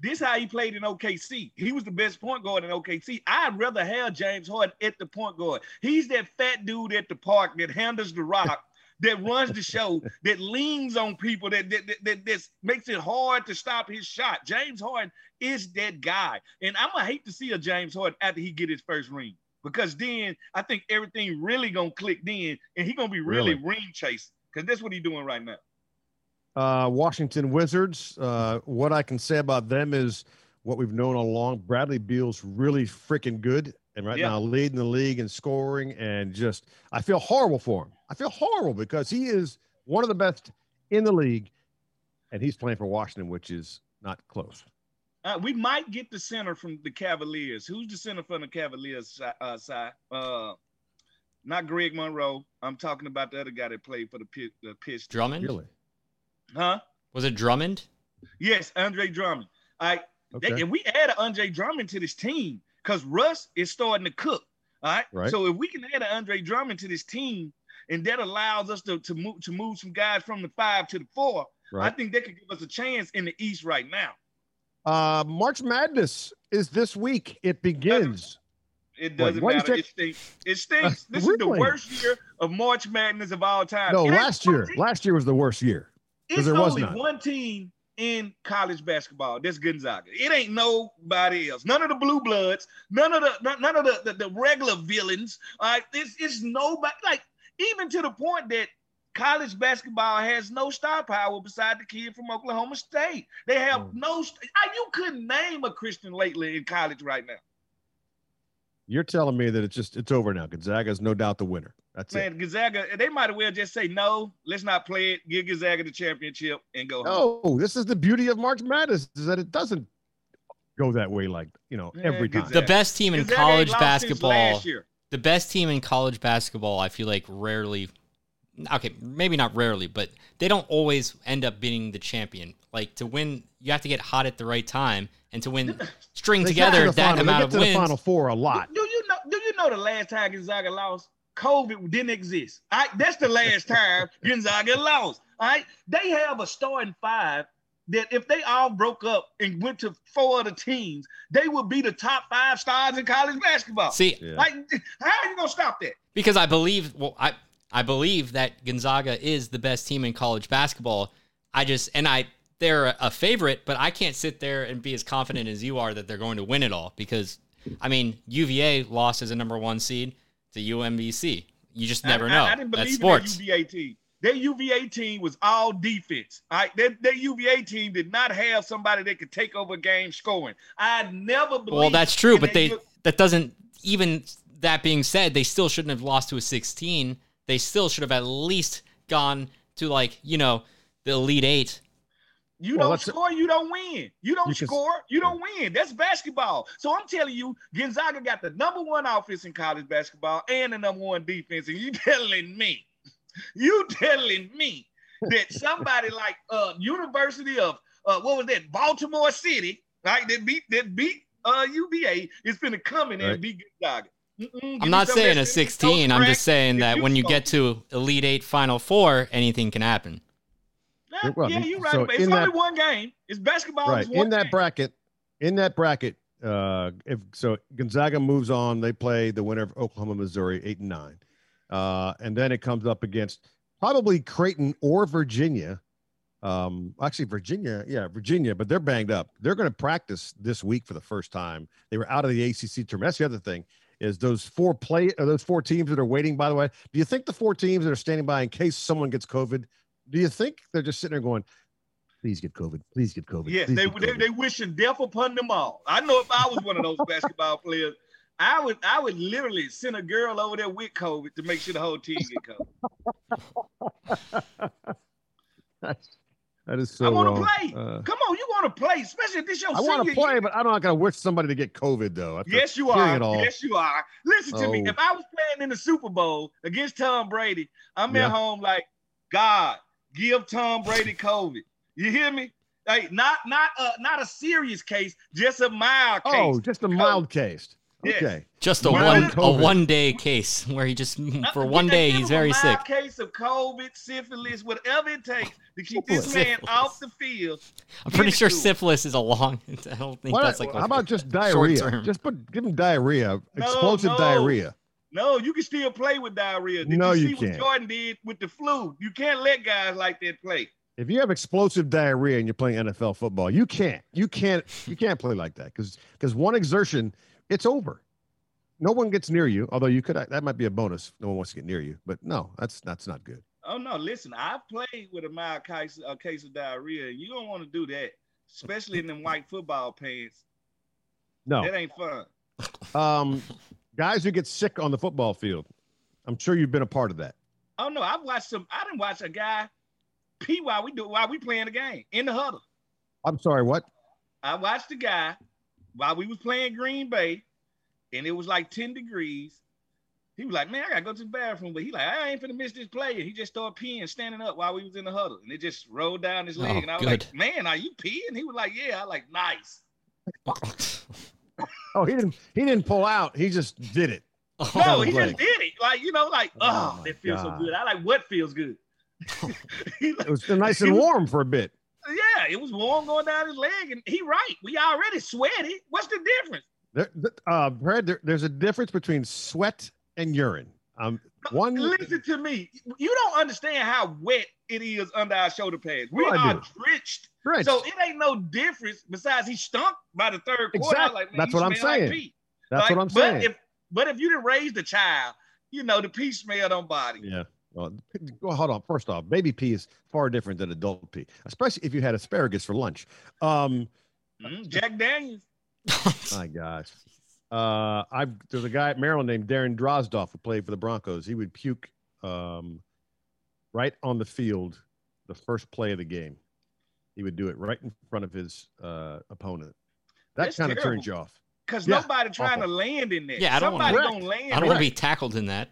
This how he played in OKC. He was the best point guard in OKC. I'd rather have James Harden at the point guard. He's that fat dude at the park that handles the rock, that runs the show, that leans on people, that that, that, that that makes it hard to stop his shot. James Harden is that guy. And I'm gonna hate to see a James Harden after he get his first ring. Because then I think everything really gonna click then, and he gonna be really, Really? ring chasing. Because that's what he's doing right now. Uh, Washington Wizards. Uh, what I can say about them is what we've known all along. Bradley Beal's really freaking good, and right Yeah. now leading the league in scoring. And just, I feel horrible for him. I feel horrible because he is one of the best in the league, and he's playing for Washington, which is not close. Uh, we might get the center from the Cavaliers. Who's the center from the Cavaliers uh, side? Uh, not Greg Monroe. I'm talking about the other guy that played for the, Pi- the Pistons. Drummond? Really? Huh? Was it Drummond? Yes, Andre Drummond. All right. They- and we added Andre Drummond to this team because Russ is starting to cook. All right? Right. So if we can add Andre Drummond to this team, and that allows us to, to move to move some guys from the five to the four, I think that could give us a chance in the East right now. Uh, March Madness is this week. It begins. It doesn't why you matter. It stinks. It stinks. Uh, this is the worst year of March Madness of all time. No, It last year. Last year was the worst year. It's there was only none. one team in college basketball. That's Gonzaga. It ain't nobody else. None of the blue bloods. None of the none of the, the, the regular villains. All right, it's it's nobody. Like even to the point that college basketball has no star power beside the kid from Oklahoma State. They have Mm. no. You couldn't name a Christian lately in college right now. You're telling me that it's just it's over now. Gonzaga is no doubt the winner. That's it. Man, Gonzaga, they might as well just say no. Let's not play it. Give Gonzaga the championship and go home. No, this is the beauty of March Madness is that it doesn't go that way like you know Yeah, every time. Gonzaga. The best team in Gonzaga college basketball. last year. the best team in college basketball, I feel like rarely, okay, maybe not rarely, but they don't always end up being the champion. Like to win, you have to get hot at the right time, and to win, string They get to together the that final- amount they of get to wins. the final four a lot. Do you know? Do you know the last time Gonzaga lost? COVID didn't exist. All right, that's the last time Gonzaga lost. All right, they have a starting five that if they all broke up and went to four other teams, they would be the top five stars in college basketball. See, Yeah. Like, how are you gonna stop that? because I believe, well, I I believe that Gonzaga is the best team in college basketball. I just and I they're a favorite, but I can't sit there and be as confident as you are that they're going to win it all because I mean UVA lost as a number one seed to UMBC. You just never I, know. I, I didn't That's believe sports. in their UVA team. Their UVA team was all defense. All right, their, their UVA team did not have somebody that could take over game scoring. I never believed. Well, that's true, but they U- that doesn't even that being said, they still shouldn't have lost to a 16. They still should have at least gone to like, you know, the elite 8. You Well, don't that's- score, you don't win. You don't You can- score, you don't win. That's basketball. So I'm telling you, Gonzaga got the number one offense in college basketball and the number one defense. And you telling me, you telling me that somebody like uh University of uh what was that, Baltimore City, right? That beat that beat uh UVA is gonna come in Right. and beat Gonzaga. Mm-mm, I'm not saying a 16. I'm just saying that when you get to elite 8 final 4, anything can happen. Yeah, Well, yeah, you're right. so it's only that- one game. It's basketball. right in that game. bracket in that bracket uh if so gonzaga moves on they play the winner of oklahoma missouri eight and nine uh and then it comes up against probably creighton or virginia um actually virginia yeah virginia but they're banged up they're going to practice this week for the first time they were out of the acc tournament that's the other thing is those four play those four teams that are waiting by the way do you think the four teams that are standing by in case someone gets covid do you think they're just sitting there going please get covid please get covid Yes, please they, get they COVID." they wishing death upon them all. I know if I was one of those basketball players, I would I would literally send a girl over there with COVID to make sure the whole team get COVID. That's, that is so I want to play. Uh, Come on, you want to play, especially if this your I want to play, year. but I'm not going to wish somebody to get COVID though. Yes, you are. Yes, you are. Listen to me. Oh. If I was playing in the Super Bowl against Tom Brady, I'm Yeah. at home like, God, give Tom Brady COVID. You hear me? Hey, not not a not a serious case, just a mild oh, case. Oh, just a mild case. Yes. Okay. Just a Mild one a one day case where he just for one day he's him a very sick. mild Case of COVID, syphilis, whatever it takes to keep this Syphilis. man off the field. I'm pretty sure syphilis is a long. I don't think Why that's not- like how a- about just diarrhea? Just put give him diarrhea, No, explosive no. diarrhea. No, you can still play with diarrhea. Did No, you you see what can't. Jordan did with the flu? You can't let guys like that play. If you have explosive diarrhea and you're playing NFL football, you can't. You can't. You can't play like that because because one exertion, it's over. No one gets near you. Although you could, that might be a bonus. No one wants to get near you, but no, that's that's not good. Oh no, listen, I've played with a mild case, a case of diarrhea. and You don't want to do that, especially in them white football pants. No, That ain't fun. um, guys who get sick on the football field. I'm sure you've been a part of that. Oh no, I've watched some. I didn't watch a guy pee while we do while we playing the game in the huddle. I'm sorry. What? I watched a guy while we was playing Green Bay, and it was like 10 degrees. He was like, man, I gotta go to the bathroom. But he like, I ain't finna miss this play. And he just started peeing, standing up while we was in the huddle. And it just rolled down his leg. Oh, and I was good. like, man, are you peeing? He was like, yeah. I like, nice. Oh, he didn't. He didn't pull out. He just did it. No, he the just did it. Like, you know, like, Oh, oh, my that feels God. so good. I like what feels good. It was nice and warm for a bit. yeah, it was warm going down his leg, and he right. We already sweaty. What's the difference? There, uh, Brad, there, there's a difference between sweat and urine. Um, one. Listen to me. You don't understand how wet it is under our shoulder pads. We oh, are drenched. Drenched. So it ain't no difference. Besides, he stunk by the third quarter. I was Exact- Like, that's what I'm smell like saying. That's Like, what I'm saying. But if but if you didn't raise the child, you know the pee smell don't bother you. yeah. Well, well, hold on. First off, baby pee is far different than adult pee, especially if you had asparagus for lunch. Um, Mm, Jack Daniels. my gosh. Uh, I've there's a guy at Maryland named Darren Drozdov who played for the Broncos. He would puke um, right on the field the first play of the game. He would do it right in front of his uh, opponent. That That's kind of terrible. turns you off. Because Yeah, nobody trying awful. to land in there. Yeah, I don't wanna- Somebody Correct. gonna land. I don't want to be tackled in that.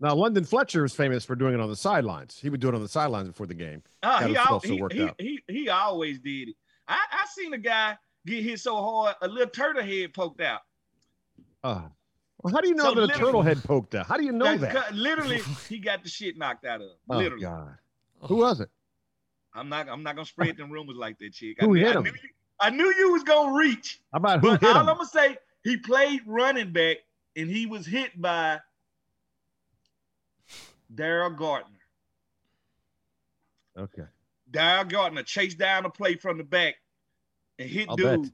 Now, London Fletcher is famous for doing it on the sidelines. He would do it on the sidelines before the game. Uh, he, al- he, he, he, he always did it. I, I seen a guy get hit so hard, a little turtle head poked out. Uh, well, how do you know So that a turtle head poked out? How do you know Like, that? Literally, he got the shit knocked out of him. Oh literally. God, who was it? I'm not. I'm not gonna spread them rumors like that, chick. Who I, hit I him? Knew you, I knew you was gonna reach, How about who but hit all him? I'm gonna say, he played running back, and he was hit by Daryl Gardner. Okay, Daryl Gardner chased down a play from the back and hit I'll dude, bet.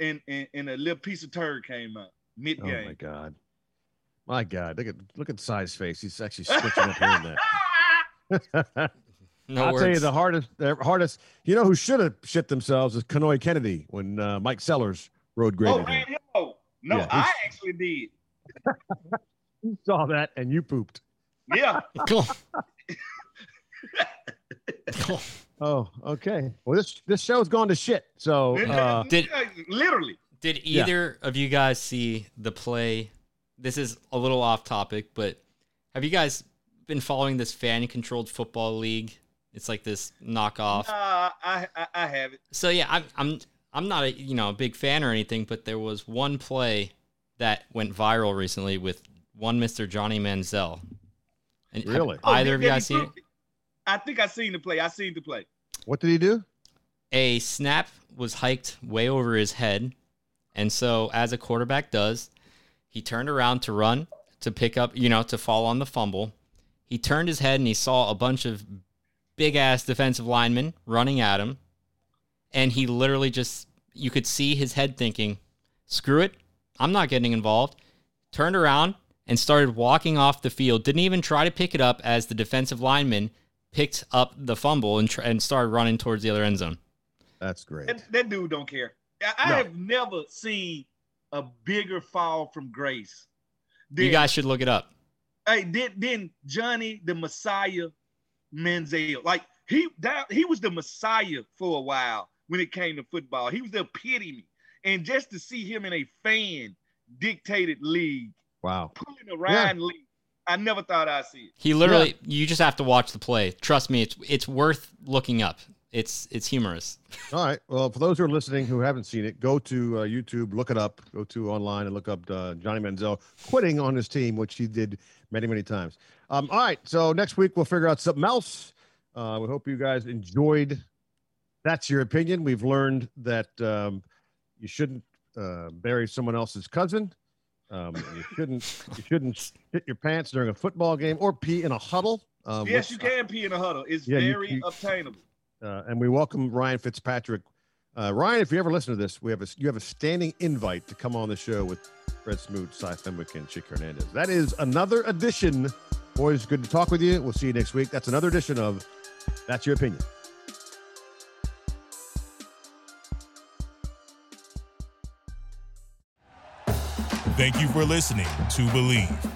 and, and and a little piece of turd came out mid oh my. God, my God, look at look at Si's face. He's actually switching up hearing that. No I'll words. tell you the hardest, the hardest. You know who should have shit themselves is Kenoy Kennedy when uh, Mike Sellers rode great. oh, at him. ran him over. No, Yeah, I actually did. You saw that and you pooped. Yeah. Come on. Come on. Oh, okay. Well, this this show's gone to shit. So uh, Did- literally. Did Yeah. either of you guys see the play? This is a little off topic, but have you guys been following this fan controlled football league? It's like this knockoff. Uh, I, I I have it. So yeah, I'm I'm I'm not a you know a big fan or anything, but there was one play that went viral recently with one Mr. Johnny Manziel. And have Really? Oh, either did- of you did he guys seen it? I think I seen the play. I seen the play. what did he do? a snap was hiked way over his head. And so, as a quarterback does, he turned around to run to pick up, you know, to fall on the fumble. He turned his head and he saw a bunch of big ass defensive linemen running at him. And he literally just, you could see his head thinking, screw it, I'm not getting involved. Turned around and started walking off the field. Didn't even try to pick it up as the defensive lineman picked up the fumble and, tr- and started running towards the other end zone. That's great. That, that dude don't care. I, I have never seen a bigger fall from grace. You guys should look it up. hey, then then Johnny the Messiah Manziel. Like he that, he was the Messiah for a while when it came to football. He was the epitome. And just to see him in a fan dictated league, Wow. pulling a Ryan Leaf, I never thought I'd see it. He literally, you just have to watch the play. Trust me, it's it's worth looking up. It's it's humorous. All right. Well, for those who are listening who haven't seen it, go to uh, YouTube, look it up. Go to online and look up uh, Johnny Manziel quitting on his team, which he did many, many times. Um, all right. So next week we'll figure out something else. Uh, we hope you guys enjoyed. That's your opinion. We've learned that um, you shouldn't uh, bury someone else's cousin. Um, you shouldn't. You shouldn't shit your pants during a football game or pee in a huddle. Um, yes, which- you can pee in a huddle. It's Yeah, you- very you- obtainable. Uh, and we welcome Ryan Fitzpatrick. Uh, Ryan, if you ever listen to this, we have a you have a standing invite to come on the show with Fred Smoot, Cy Fenwick, and Chick Hernandez. That is another edition. Boys, good to talk with you. We'll see you next week. That's another edition of That's Your Opinion. Thank you for listening to Bleav.